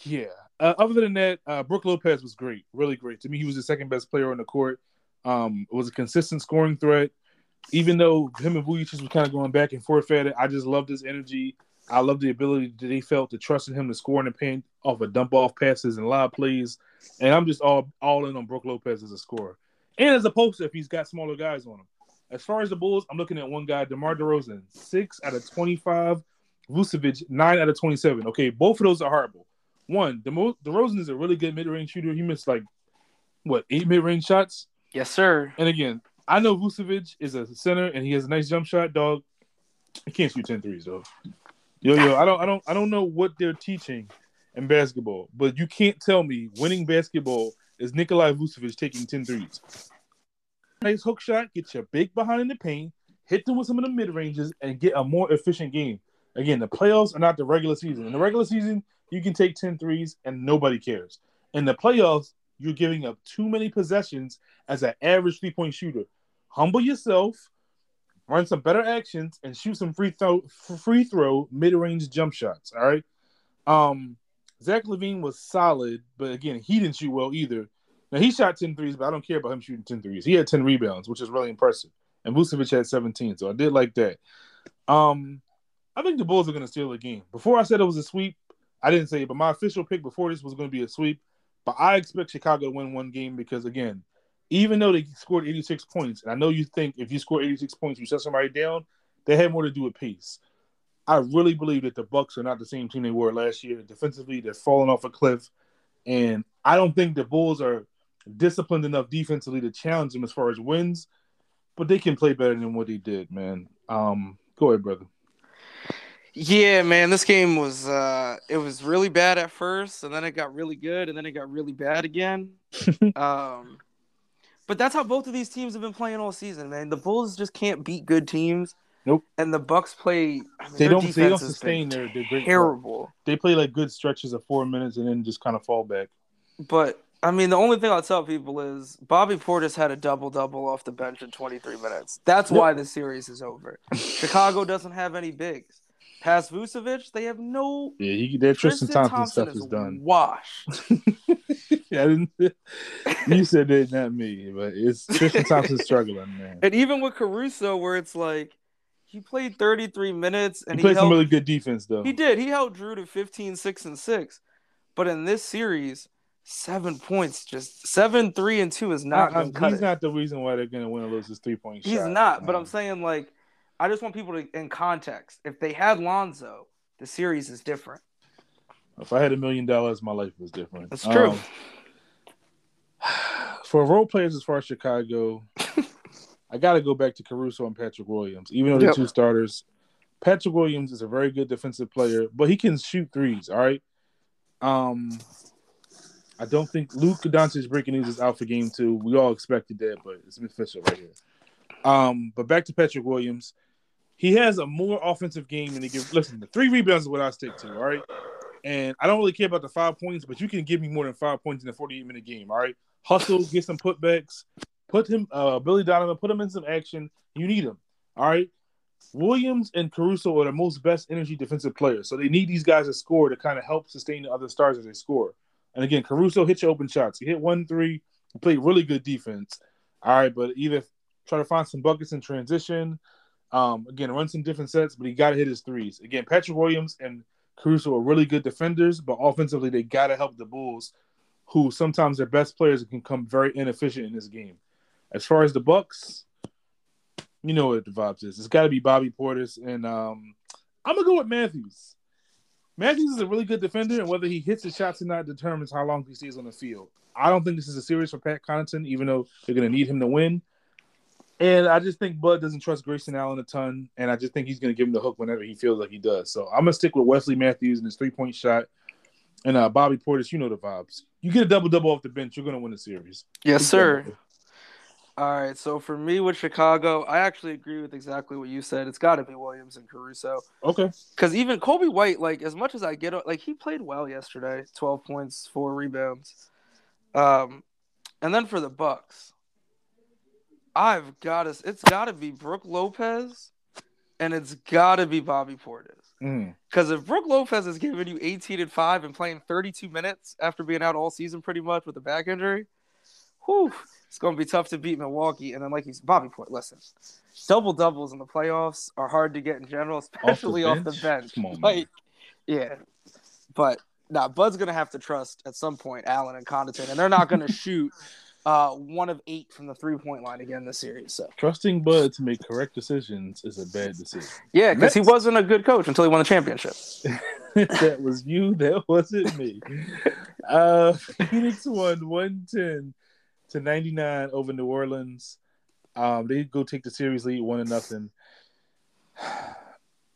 yeah. Uh, other than that, uh Brook Lopez was great, really great. To me, he was the second best player on the court. Um, was a consistent scoring threat. Even though him and Vucevic was kind of going back and forth at it, I just loved his energy. I love the ability that they felt to trust in him to score in the paint off of dump off passes and live plays. And I'm just all all in on Brook Lopez as a scorer. And as a poster if he's got smaller guys on him. As far as the Bulls, I'm looking at one guy, DeMar DeRozan, six out of 25. Vucevic, nine out of 27. Okay, both of those are horrible. One, DeMo- DeRozan is a really good mid range shooter. He missed like, what, eight mid range shots? Yes, sir. And again, I know Vucevic is a center and he has a nice jump shot, dog. He can't shoot 10 threes, though. Yo, yo, I don't, I don't, I don't know what they're teaching in basketball, but you can't tell me winning basketball is Nikolai Vucevic taking 10 threes. Nice hook shot, get your big behind in the paint, hit them with some of the mid ranges, and get a more efficient game. Again, the playoffs are not the regular season. In the regular season, you can take 10 threes and nobody cares. In the playoffs, you're giving up too many possessions as an average three point shooter. Humble yourself, run some better actions, and shoot some free throw free throw mid range jump shots. All right. Um, Zach LaVine was solid, but again, he didn't shoot well either. Now he shot 10 threes, but I don't care about him shooting 10 threes. He had 10 rebounds, which is really impressive. And Vucevic had 17, so I did like that. Um, I think the Bulls are going to steal the game. Before I said it was a sweep, I didn't say it, but my official pick before this was going to be a sweep. But I expect Chicago to win one game because again, even though they scored 86 points, and I know you think if you score 86 points, you shut somebody down, they had more to do with pace. I really believe that the Bucks are not the same team they were last year. Defensively, they're falling off a cliff, and I don't think the Bulls are disciplined enough defensively to challenge them as far as wins. But they can play better than what they did, man. Um, go ahead, brother. Yeah, man, this game was uh it was really bad at first and then it got really good and then it got really bad again. um but that's how both of these teams have been playing all season, man. The Bulls just can't beat good teams. Nope. And the Bucks play I mean, They don't. They don't sustain their, great. terrible. They play like good stretches of four minutes and then just kind of fall back. But I mean, the only thing I'll tell people is Bobby Portis had a double double off the bench in 23 minutes. That's why the series is over. Chicago doesn't have any bigs. Past Vucevic, they have no. Yeah, he, their Tristan, Thompson, stuff is done. washed. yeah, you said it, not me, but it's Tristan Thompson struggling, man. And even with Caruso, where it's like he played 33 minutes and He he, played some really good defense though. he did. He held Jrue to 15, 6, and 6. But in this series, seven points, just seven, three, and two is not I- I- going to cut he's it. not the reason why they're gonna win or lose this three point shot. He's not, but Um, I'm saying like I just want people to in context. If they had Lonzo, the series is different. if I had a million dollars, my life was different. That's true. Um, for role players as far as Chicago, I got to go back to Caruso and Patrick Williams. Even though they're Yep. two starters, Patrick Williams is a very good defensive player, but he can shoot threes. All right. Um, I don't think Luka Doncic breaking news is out for game two. We all expected that, but it's official right here. Um, but back to Patrick Williams. He has a more offensive game than he gives. Listen, the three rebounds is what I stick to. All right. And I don't really care about the five points, but you can give me more than five points in a 48 minute game. All right. Hustle, get some putbacks, put him, uh, Billy Donovan, put him in some action. You need him. All right. Williams and Caruso are the most best energy defensive players. So they need these guys to score to kind of help sustain the other stars as they score. And again, Caruso hit your open shots. He hit one three, he played really good defense. All right, but either try to find some buckets in transition. Um, again, run some different sets, but he got to hit his threes. Again, Patrick Williams and Caruso are really good defenders, but offensively they got to help the Bulls, who sometimes their best players can come very inefficient in this game. As far as the Bucks, you know what the vibes is. It's got to be Bobby Portis, and um, I'm gonna go with Matthews. Matthews is a really good defender, and whether he hits the shots or not determines how long he stays on the field. I don't think this is a series for Pat Connaughton, even though they're going to need him to win. And I just think Bud doesn't trust Grayson Allen a ton, and I just think he's going to give him the hook whenever he feels like he does. So I'm going to stick with Wesley Matthews and his three point shot. And uh, Bobby Portis, you know the vibes. You get a double double off the bench, you're going to win the series. Yes, sir. All right, so for me with Chicago, I actually agree with exactly what you said. It's got to be Williams and Caruso. Okay. Because even Coby White, like as much as I get, like he played well yesterday, twelve points, four rebounds. Um, and then for the Bucks, I've got to. It's got to be Brook Lopez, and it's got to be Bobby Portis. Mm. Because if Brook Lopez is giving you 18 and 5 and playing 32 minutes after being out all season pretty much with a back injury, whew, it's going to be tough to beat Milwaukee. And then, like he's Bobby Port, listen, double doubles in the playoffs are hard to get in general, especially off the bench? bench. Come on, like, yeah. But nah, Bud's going to have to trust at some point Allen and Connaughton, and they're not going to shoot uh, one of eight from the three point line again this series. So, Trusting Bud to make correct decisions is a bad decision. yeah, because he wasn't a good coach until he won the championship. that was you. That wasn't me. Uh, Phoenix won 110 to 99 over New Orleans. Um, they go take the series lead one to nothing.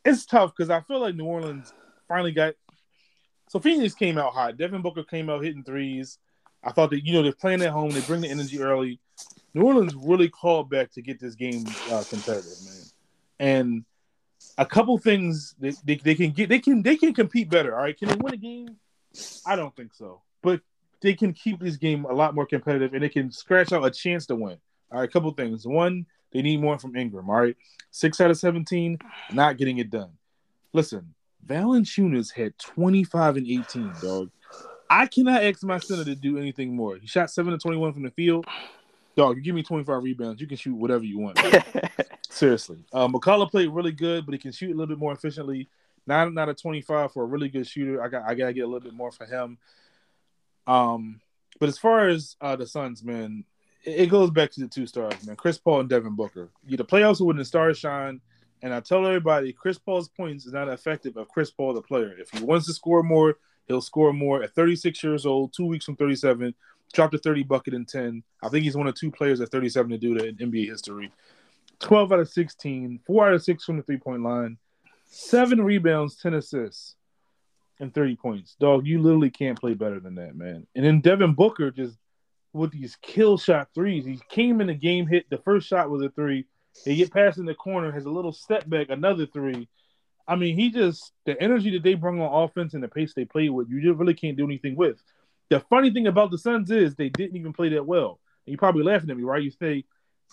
It's tough because I feel like New Orleans finally got. So Phoenix came out hot. Devin Booker came out hitting threes. I thought that you know they're playing at home. They bring the energy early. New Orleans really called back to get this game uh, competitive, man. And a couple things they, they, they can get they can they can compete better. All right, can they win a game? I don't think so, but they can keep this game a lot more competitive and they can scratch out a chance to win. All right, a couple things. One, they need more from Ingram. All right, six out of seventeen, not getting it done. Listen, Valanciunas had twenty five and eighteen, dog. I cannot ask my center to do anything more. He shot seven to twenty one from the field. Dog, you give me twenty five rebounds, you can shoot whatever you want. Seriously. Uh, McCollum played really good, but he can shoot a little bit more efficiently. Nine out of twenty five for a really good shooter. I got I gotta get a little bit more for him. Um, but as far as uh, the Suns, man, it, it goes back to the two stars, man. Chris Paul and Devin Booker. You the playoffs when the stars shine. And I tell everybody, Chris Paul's points is not effective of Chris Paul the player. If he wants to score more, he'll score more. At 36 years old, two weeks from 37, dropped a 30 bucket in 10. I think he's one of two players at 37 to do that in NBA history. 12 out of 16, four out of six from the three point line, seven rebounds, 10 assists, and 30 points. Dog, you literally can't play better than that, man. And then Devin Booker just with these kill shot threes. He came in the game, hit the first shot was a three. They get past in the corner, has a little step back, another three. I mean, he just the energy that they bring on offense and the pace they play with, you just really can't do anything with. The funny thing about the Suns is they didn't even play that well. And you're probably laughing at me, right? You say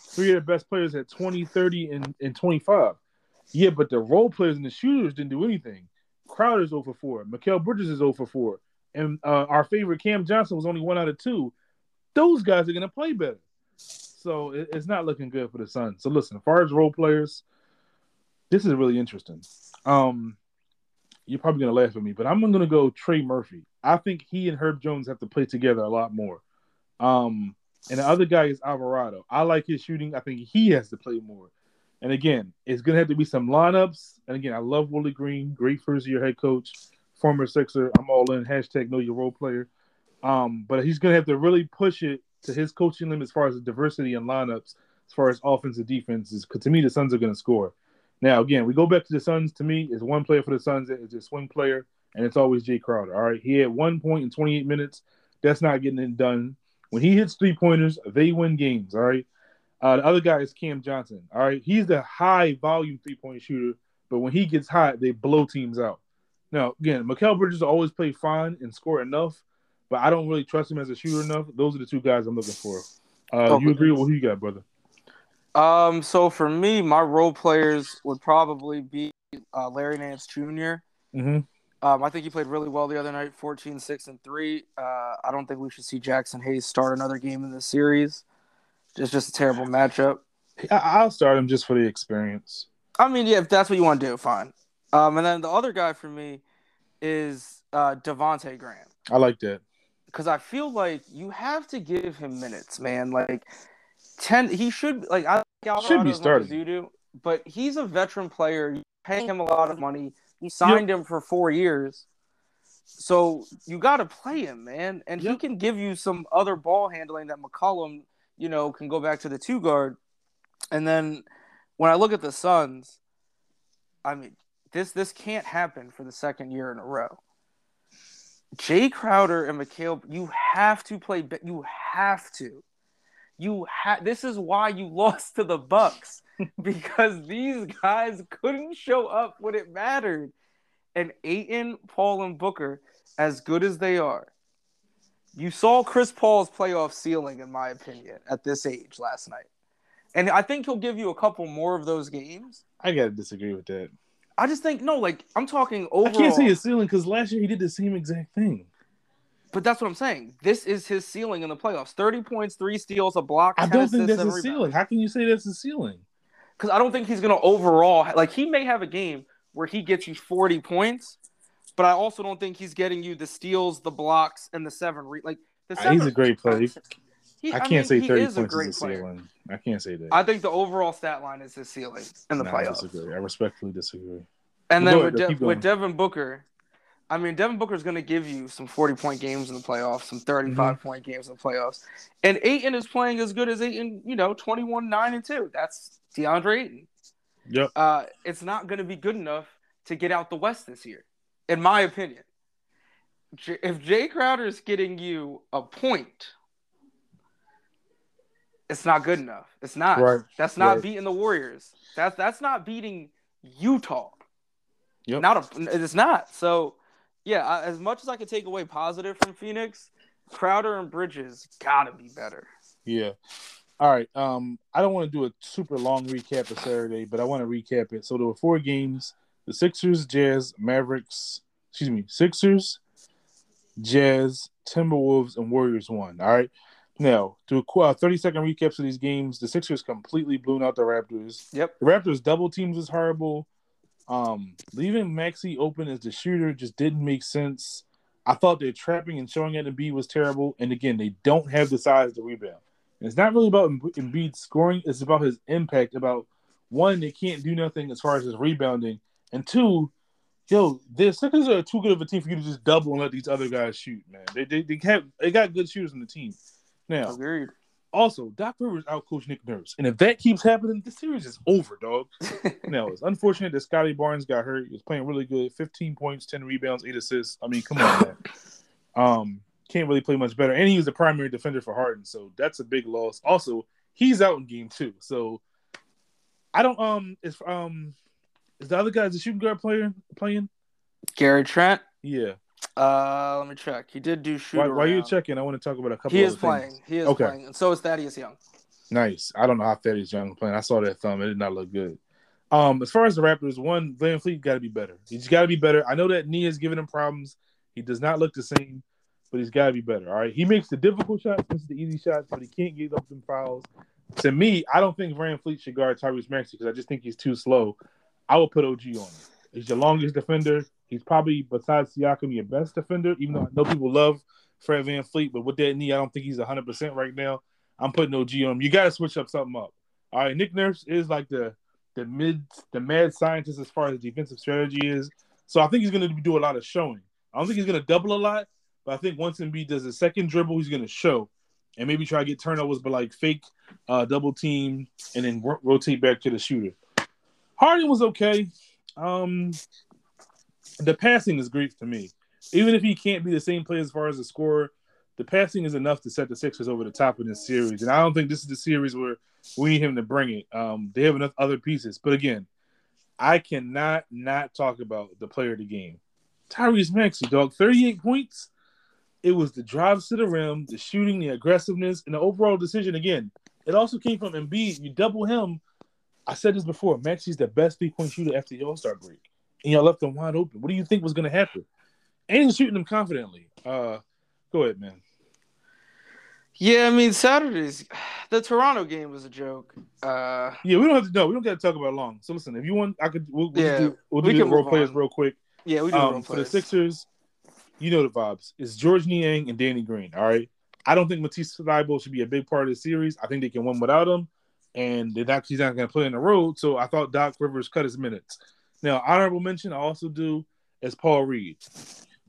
three of the best players at 20, 30, and, and 25. Yeah, but the role players and the shooters didn't do anything. Crowder's over 4. Mikal Bridges is over 4. And uh, our favorite Cam Johnson was only one out of two. Those guys are going to play better. So it, it's not looking good for the Suns. So listen, as far as role players, this is really interesting. Um, you're probably gonna laugh at me, but I'm gonna go Trey Murphy. I think he and Herb Jones have to play together a lot more. Um, and the other guy is Alvarado. I like his shooting. I think he has to play more. And again, it's gonna have to be some lineups. And again, I love Willie Green, great first year head coach, former Sixer. I'm all in. Hashtag know your role player. Um, but he's gonna have to really push it to his coaching limit as far as the diversity and lineups, as far as offensive defenses. Because to me, the Suns are gonna score. Now, again, we go back to the Suns. To me, is one player for the Suns is a swing player, and it's always Jay Crowder. All right, he had one point in 28 minutes. That's not getting it done. When he hits three pointers, they win games. All right. Uh, the other guy is Cam Johnson. All right, he's the high volume three point shooter, but when he gets hot, they blow teams out. Now, again, Mikal Bridges always play fine and score enough, but I don't really trust him as a shooter enough. Those are the two guys I'm looking for. Uh, Okay. You agree with who you got, brother? Um, so for me, my role players would probably be uh, Larry Nance Jr. Mm-hmm. Um, I think he played really well the other night, 14, 6, and 3. Uh, I don't think we should see Jaxson Hayes start another game in this series. It's just a terrible matchup. I'll start him just for the experience. I mean, yeah, if that's what you want to do, fine. Um, and then the other guy for me is uh, Devonte Graham. I like that. because I feel like you have to give him minutes, man. Like ten, he should like I like Should be as starting. as you do, but he's a veteran player. You pay him a lot of money. You signed him for four years, so you got to play him, man. And he can give you some other ball handling that McCollum, you know, can go back to the two guard. And then when I look at the Suns, I mean, this this can't happen for the second year in a row. Jay Crowder and Mikal, you have to play. You have to. You have. This is why you lost to the Bucks because these guys couldn't show up when it mattered. And Ayton, Paul, and Booker, as good as they are, you saw Chris Paul's playoff ceiling, in my opinion, at this age last night. And I think he'll give you a couple more of those games. I gotta disagree with that. I just think no, like I'm talking overall. I can't say his ceiling because last year he did the same exact thing. But that's what I'm saying. This is his ceiling in the playoffs: thirty points, three steals, a block. I don't think that's a ceiling. How can you say that's a ceiling? Because I don't think he's gonna overall like he may have a game where he gets you forty points, but I also don't think he's getting you the steals, the blocks, and the seven. Re- like the Uh, seven. He's a great player. He- I can't mean, say thirty points is a player. ceiling. I can't say that. I think the overall stat line is his ceiling in the Nah, I playoffs. disagree. I respectfully disagree. And then with. De- with Devin Booker, I mean, Devin Booker is going to give you some 40 point games in the playoffs, some 35 Mm-hmm. point games in the playoffs. And Ayton is playing as good as Ayton, you know, 21, 9, and 2. That's DeAndre Ayton. Yep. Uh, it's not going to be good enough to get out the West this year, in my opinion. If Jay Crowder is getting you a point, it's not good enough. It's not. Right. That's not Right. beating the Warriors. That's that's not beating Utah. Yep. Not a. It's not. So, yeah. I, as much as I could take away positive from Phoenix, Crowder and Bridges gotta be better. Yeah. All right. Um, I don't want to do a super long recap of Saturday, but I want to recap it. So there were four games: the Sixers, Jazz, Mavericks. Excuse me, Sixers, Jazz, Timberwolves, and Warriors won. All right. Now, to a uh, 30 second recaps of these games, the Sixers completely blew out the Raptors. Yep. The Raptors double teams was horrible. Um, leaving Maxey open as the shooter just didn't make sense. I thought their trapping and showing at Embiid was terrible. And again, they don't have the size to rebound. And it's not really about Embiid scoring; it's about his impact. About one, they can't do nothing as far as his rebounding, and two, yo, the Sixers are too good of a team for you to just double and let these other guys shoot. Man, they they they have they got good shooters on the team. Now, Agreed. also, Doc Rivers outcoached Nick Nurse, and if that keeps happening, the series is over, dog. now it's unfortunate that Scottie Barnes got hurt. He was playing really good, 15 points, 10 rebounds, eight assists. I mean, come on, man. Um, can't really play much better, and he was the primary defender for Harden, so that's a big loss. Also, he's out in game two, so I don't um is um is the other guy the shooting guard player playing? Gary Trent. Yeah. Uh, let me check. He did do shoot. While, while you're around. checking, I want to talk about a couple. Of He is playing. Things. He is Okay. playing, and so is Thaddeus Young. Nice. I don't know how Thaddeus Young playing. I saw that thumb. It did not look good. Um, as far as the Raptors, one VanVleet got to be better. He's got to be better. I know that knee is giving him problems. He does not look the same, but he's got to be better. All right. He makes the difficult shots, misses the easy shots, but he can't get up them fouls. To me, I don't think VanVleet should guard Tyrese Maxey because I just think he's too slow. I would put OG on him. He's your longest defender. He's probably, besides Siakam, your best defender, even though I know people love Fred VanVleet, but with that knee, I don't think he's 100% right now. I'm putting OG on him. You got to switch up something up. All right, Nick Nurse is like the the mid the mad scientist as far as defensive strategy is. So I think he's going to do a lot of showing. I don't think he's going to double a lot, but I think once Embiid does a second dribble, he's going to show and maybe try to get turnovers, but like fake uh, double team and then ro- rotate back to the shooter. Harden was okay. Um, the passing is great to me. Even if he can't be the same player as far as the scorer, the passing is enough to set the Sixers over the top in this series. And I don't think this is the series where we need him to bring it. Um, they have enough other pieces. But again, I cannot not talk about the player of the game. Tyrese Maxey, dog, 38 points. It was the drives to the rim, the shooting, the aggressiveness, and the overall decision. Again, it also came from Embiid. You double him. I said this before. Maxey's the best three point shooter after the All Star break, and y'all left him wide open. What do you think was going to happen? And he's shooting them confidently. Uh, go ahead, man. Yeah, I mean Saturday's the Toronto game was a joke. Uh, Yeah, we don't have to. No, we don't got to talk about it long. So listen, if you want, I could. We'll, we'll Yeah, do, we'll we do can role players on. real quick. yeah, we do Um, role for the. Sixers, you know the vibes. It's Georges Niang and Danny Green. All right. I don't think Matisse Thybulle should be a big part of the series. I think they can win without him, and they're not, he's not going to play on the road. So I thought Doc Rivers cut his minutes. Now, honorable mention I also do is Paul Reed.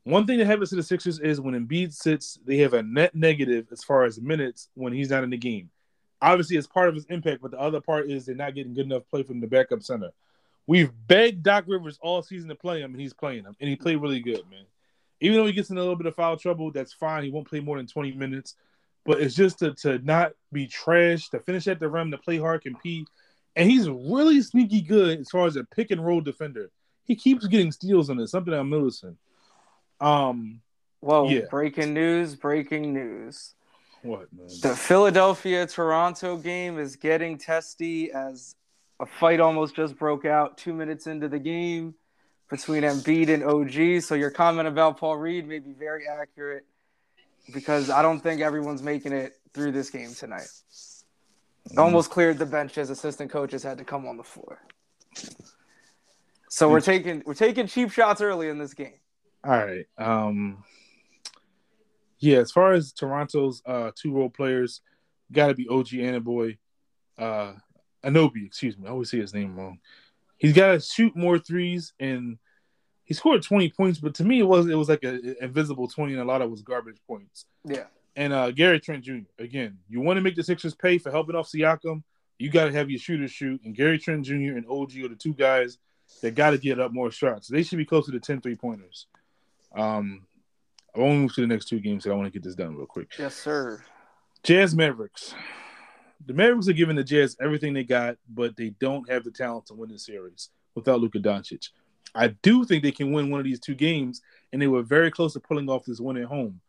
One thing that happens to the Sixers is when Embiid sits, they have a net negative as far as minutes when he's not in the game. Obviously, it's part of his impact, but the other part is they're not getting good enough play from the backup center. We've begged Doc Rivers all season to play him, and he's playing him, and he played really good, man. Even though he gets in a little bit of foul trouble, that's fine. He won't play more than 20 minutes. But it's just to, to not be trash, to finish at the rim, to play hard, compete. And he's really sneaky good as far as a pick and roll defender. He keeps getting steals on it, something I'm noticing. Um, Whoa! yeah. Breaking news! Breaking news! what, man? The Philadelphia Toronto game is getting testy as a fight almost just broke out two minutes into the game between Embiid and OG. So your comment about Paul Reed may be very accurate because I don't think everyone's making it through this game tonight. Mm-hmm. Almost cleared the bench as assistant coaches had to come on the floor. So we're taking we're taking cheap shots early in this game. All right. Um yeah, as far as Toronto's uh two role players, gotta be OG Anaboy. Uh Anobi, excuse me. I always say his name wrong. He's gotta shoot more threes and he scored 20 points, but to me it was it was like an invisible 20 and a lot of it was garbage points. Yeah. And uh Gary Trent Jr. Again, you want to make the Sixers pay for helping off Siakam, you gotta have your shooters shoot, and Gary Trent Jr. and OG are the two guys that gotta get up more shots. They should be closer to 10 three pointers. Um, I want to move to the next two games. So I want to get this done real quick. Yes, sir. Jazz Mavericks. The Mavericks are giving the Jazz everything they got, but they don't have the talent to win the series without Luka Doncic. I do think they can win one of these two games, and they were very close to pulling off this win at home.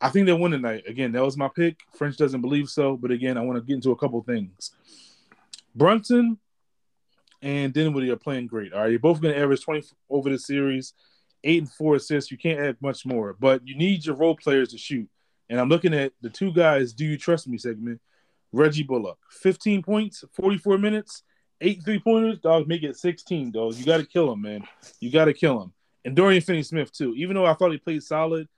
I think they'll win tonight. Again, that was my pick. French doesn't believe so, but again, I want to get into a couple things. Brunson and Dinwiddie are playing great. All right, you're both going to average 20 over the series, eight and four assists. You can't add much more, but you need your role players to shoot. And I'm looking at the two guys, Do You Trust Me segment. Reggie Bullock, 15 points, 44 minutes, eight three pointers, dog, make it 16, dog. You got to kill him, man. You got to kill him. And Dorian Finney Smith, too. Even though I thought he played solid,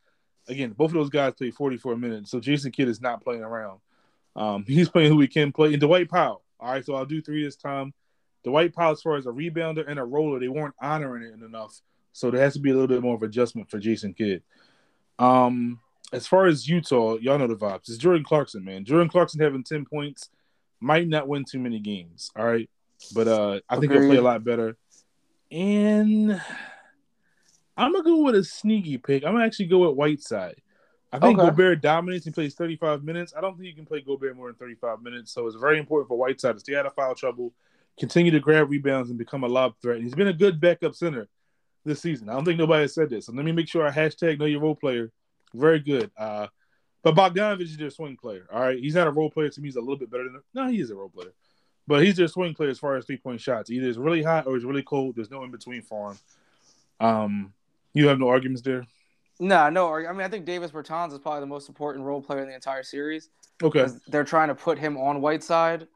again, both of those guys played 44 minutes. So Jason Kidd is not playing around. Um, he's playing who he can play. And Dwight Powell. All right, so I'll do three this time. Dwight Powell, as far as a rebounder and a roller, they weren't honoring it enough. So there has to be a little bit more of adjustment for Jason Kidd. Um, as far as Utah, y'all know the vibes. It's Jordan Clarkson, man. Jordan Clarkson having 10 points might not win too many games. All right. But uh I think he'll play a lot better. And I'm gonna go with a sneaky pick. I'm gonna actually go with Whiteside. I think okay. Gobert dominates and plays 35 minutes. I don't think you can play Gobert more than 35 minutes. So it's very important for Whiteside to stay out of foul trouble, continue to grab rebounds, and become a lob threat. And he's been a good backup center this season. I don't think nobody has said this. So let me make sure I hashtag know your role player. Very good. Uh, but Bogdanovic is their swing player. All right. He's not a role player to me. He's a little bit better than no, he is a role player. But he's their swing player as far as three point shots. Either it's really hot or it's really cold. There's no in between for him. Um, you have no arguments there. No, no. I mean, I think Davis Bertans is probably the most important role player in the entire series. Okay. They're trying to put him on Whiteside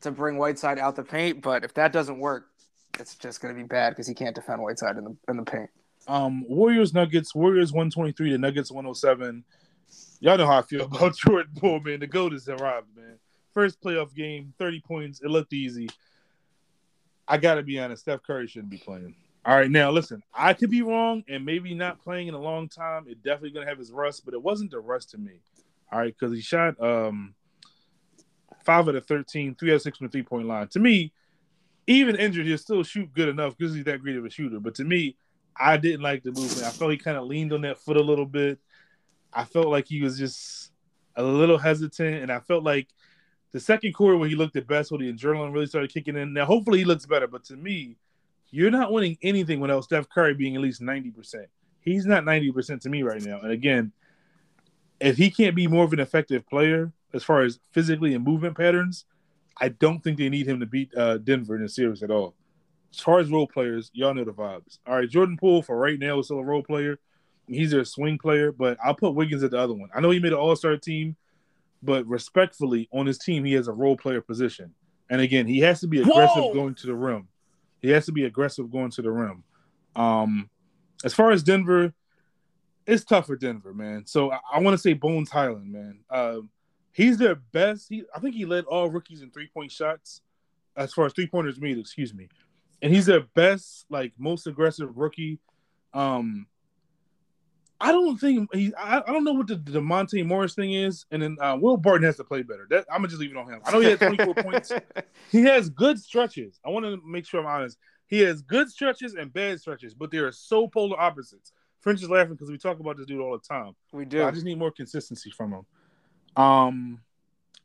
to bring Whiteside out the paint, but if that doesn't work, it's just going to be bad because he can't defend Whiteside in the in the paint. Um, Warriors Nuggets Warriors one twenty three. The Nuggets one hundred seven. Y'all know how I feel about Jordan Poole, man. The goat has arrived, man. First playoff game, thirty points. It looked easy. I gotta be honest. Steph Curry shouldn't be playing. All right, now listen. I could be wrong, and maybe not playing in a long time. It definitely gonna have his rust, but it wasn't the rust to me. All right, because he shot um five of the 13, three out of six from the three point line. To me, even injured, he'll still shoot good enough because he's that great of a shooter. But to me, I didn't like the movement. I felt he kind of leaned on that foot a little bit. I felt like he was just a little hesitant, and I felt like the second quarter when he looked at best, when the adrenaline really started kicking in. Now, hopefully, he looks better. But to me, you're not winning anything without Steph Curry being at least ninety percent. He's not ninety percent to me right now. And again, if he can't be more of an effective player as far as physically and movement patterns, I don't think they need him to beat uh, Denver in the series at all. As far as role players, y'all know the vibes. All right, Jordan Poole for right now is still a role player. He's a swing player, but I'll put Wiggins at the other one. I know he made an All Star team, but respectfully, on his team, he has a role player position. And again, he has to be aggressive Whoa! going to the rim. He has to be aggressive going to the rim. Um, as far as Denver, it's tough for Denver, man. So I, I want to say Bones Hyland, man. Um, he's their best. He, I think he led all rookies in three point shots, as far as three pointers made. Excuse me, and he's their best, like most aggressive rookie. Um, I don't think he. I, I don't know what the, the Monte Morris thing is, and then uh, Will Barton has to play better. That I'm gonna just leave it on him. I know he had 24 points. He has good stretches. I want to make sure I'm honest. He has good stretches and bad stretches, but they are so polar opposites. French is laughing because we talk about this dude all the time. We do. I just need more consistency from him. Um,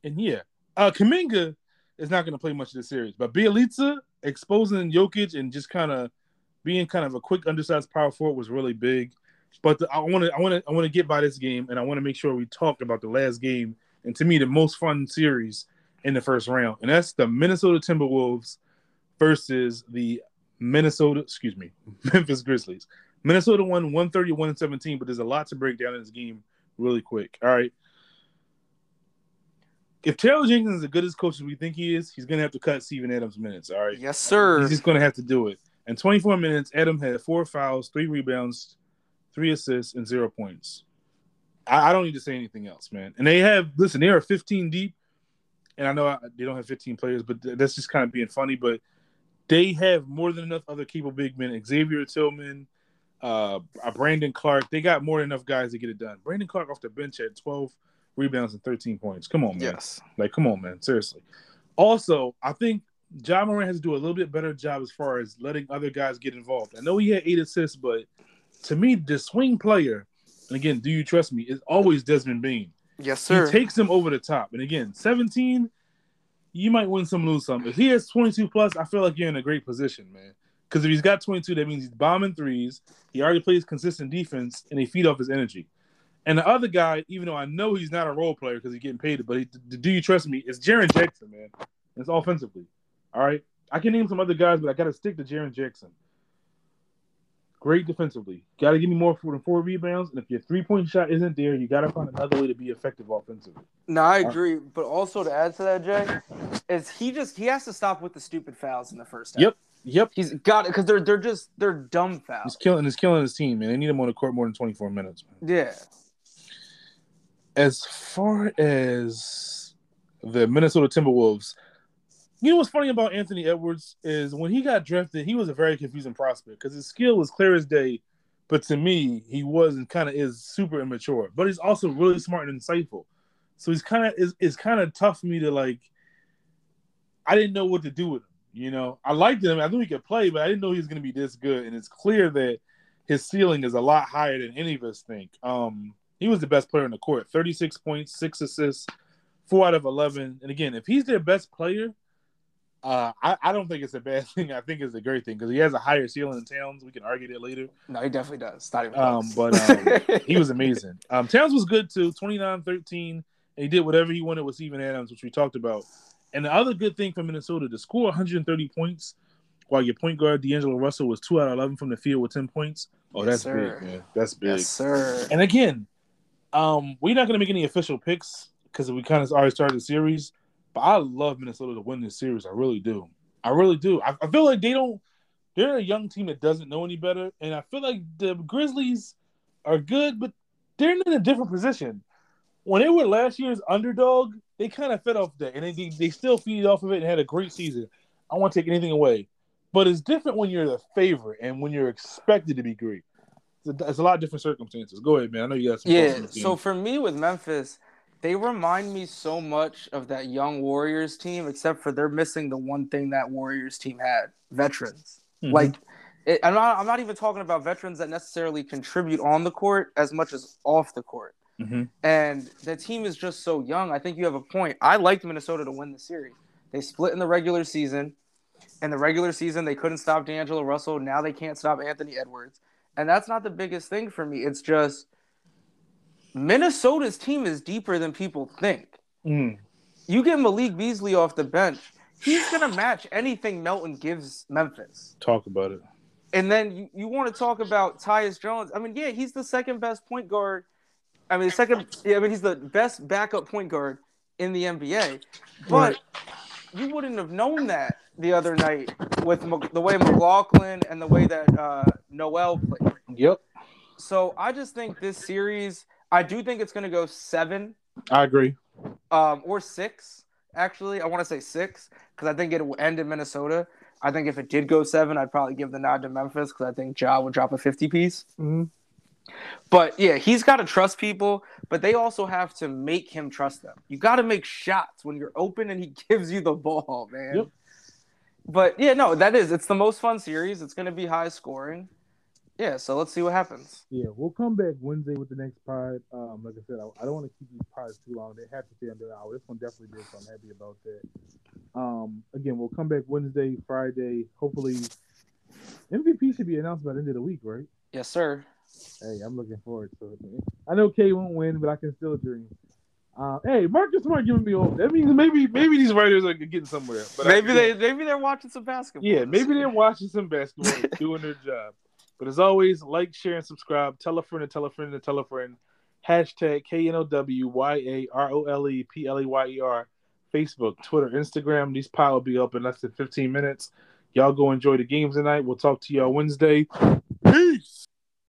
and yeah, uh, Kuminga is not going to play much of the series, but Bjelica exposing Jokic and just kind of being kind of a quick undersized power forward was really big. But the, I want to, I want to, I want to get by this game, and I want to make sure we talk about the last game, and to me, the most fun series in the first round, and that's the Minnesota Timberwolves versus the Minnesota, excuse me, Memphis Grizzlies. Minnesota won 131 17, but there's a lot to break down in this game really quick. All right if Taylor Jenkins is as good as coach as we think he is, he's gonna have to cut Steven Adams minutes. All right. Yes, sir. He's just gonna have to do it. In 24 minutes, Adam had four fouls, three rebounds, three assists, and zero points. I, I don't need to say anything else, man. And they have listen, they are 15 deep, and I know I, they don't have 15 players, but th- that's just kind of being funny. But they have more than enough other capable big men. Xavier Tillman, uh, Brandon Clarke. They got more than enough guys to get it done. Brandon Clarke off the bench at 12 rebounds, and 13 points. Come on, man. Yes. Like, come on, man. Seriously. Also, I think Ja Morant has to do a little bit better job as far as letting other guys get involved. I know he had eight assists, but to me, the swing player, and again, do you trust me, is always Desmond Bane. Yes, sir. He takes him over the top. And again, 17, you might win some, lose some. If he has 22 plus, I feel like you're in a great position, man. Because if he's got 22, that means he's bombing threes. He already plays consistent defense, and they feed off his energy. And the other guy, even though I know he's not a role player because he's getting paid, but he, do you trust me? It's Jaren Jackson, man. It's offensively. All right. I can name some other guys, but I got to stick to Jaren Jackson. Great defensively. Got to give me more than four rebounds, and if your three point shot isn't there, you got to find another way to be effective offensively. No, I agree, but also to add to that, Jay, is he just he has to stop with the stupid fouls in the first half. Yep, yep. He's got it because they're they're just they're dumb fouls. He's killing. He's killing his team, man. They need him on the court more than twenty four minutes. Man. Yeah. As far as the Minnesota Timberwolves, you know what's funny about Anthony Edwards is when he got drafted, he was a very confusing prospect because his skill was clear as day, but to me, he was and kind of is super immature. But he's also really smart and insightful. So he's kind of is it's kind of tough for me to like. I didn't know what to do with him. You know, I liked him. I knew he could play, but I didn't know he was going to be this good. And it's clear that his ceiling is a lot higher than any of us think. Um, he was the best player in the court. Thirty six points, six assists, four out of eleven. And again, if he's their best player, uh, I, I, don't think it's a bad thing. I think it's a great thing because he has a higher ceiling than Towns. We can argue that later. No, he definitely does. Um, but um, he was amazing. Um, Towns was good too, 29-13. And he did whatever he wanted with Steven Adams, which we talked about. And the other good thing for Minnesota to score 130 points while your point guard D'Angelo Russell was two out of 11 from the field with 10 points. Oh, yes, that's sir. big, man. That's big. Yes, sir. And again, um, we're not going to make any official picks because we kind of already started the series. But I love Minnesota to win this series. I really do. I really do. I, I, feel like they don't. They're a young team that doesn't know any better, and I feel like the Grizzlies are good, but they're in a different position. When they were last year's underdog, they kind of fed off that, and they they still feed off of it and had a great season. I won't take anything away, but it's different when you're the favorite and when you're expected to be great. It's a, it's a lot of different circumstances. Go ahead, man. I know you got some. Yeah. So for me with Memphis, they remind me so much of that young Warriors team, except for they're missing the one thing that Warriors team had: veterans. Mm-hmm. Like, it, I'm not. I'm not even talking about veterans that necessarily contribute on the court as much as off the court. Mm-hmm. And the team is just so young. I think you have a point. I liked Minnesota to win the series. They split in the regular season. In the regular season, they couldn't stop D'Angelo Russell. Now they can't stop Anthony Edwards. And that's not the biggest thing for me. It's just Minnesota's team is deeper than people think. Mm. You get Malik Beasley off the bench, he's gonna match anything Melton gives Memphis. Talk about it. And then you, you want to talk about Tyus Jones. I mean, yeah, he's the second best point guard. I mean, second. Yeah, I mean, he's the best backup point guard in the NBA. But right. you wouldn't have known that the other night with the way McLaughlin and the way that uh, Noel played. Yep. So I just think this series I do think it's going to go seven. I agree. Um, or six. Actually, I want to say six because I think it will end in Minnesota. I think if it did go seven, I'd probably give the nod to Memphis because I think Ja would drop a fifty piece. Mm-hmm. But yeah, he's got to trust people, but they also have to make him trust them. You got to make shots when you're open and he gives you the ball, man. Yep. But yeah, no, that is it's the most fun series. It's going to be high scoring yeah, so let's see what happens. Yeah, we'll come back Wednesday with the next pod. Um, like I said, I, I don't want to keep these pods too long. They have to stay under an hour. This one definitely did, so I'm happy about that. Um, again, we'll come back Wednesday, Friday. Hopefully, MVP should be announced by the end of the week, right? Yes, sir. Hey, I'm looking forward to it. I know K won't win, but I can still dream. Uh, hey, Marcus Smart giving me hope. That means maybe maybe these writers are getting somewhere. But maybe I, they maybe they're watching some basketball. Yeah, maybe they're watching some basketball, doing their job. But as always, like, share, and subscribe. Tell a friend and tell a friend and tell a friend. Hashtag K N O W Y A R O L E P L E Y E R. Facebook, Twitter, Instagram. These pile will be up in less than 15 minutes. Y'all go enjoy the games tonight. We'll talk to y'all Wednesday.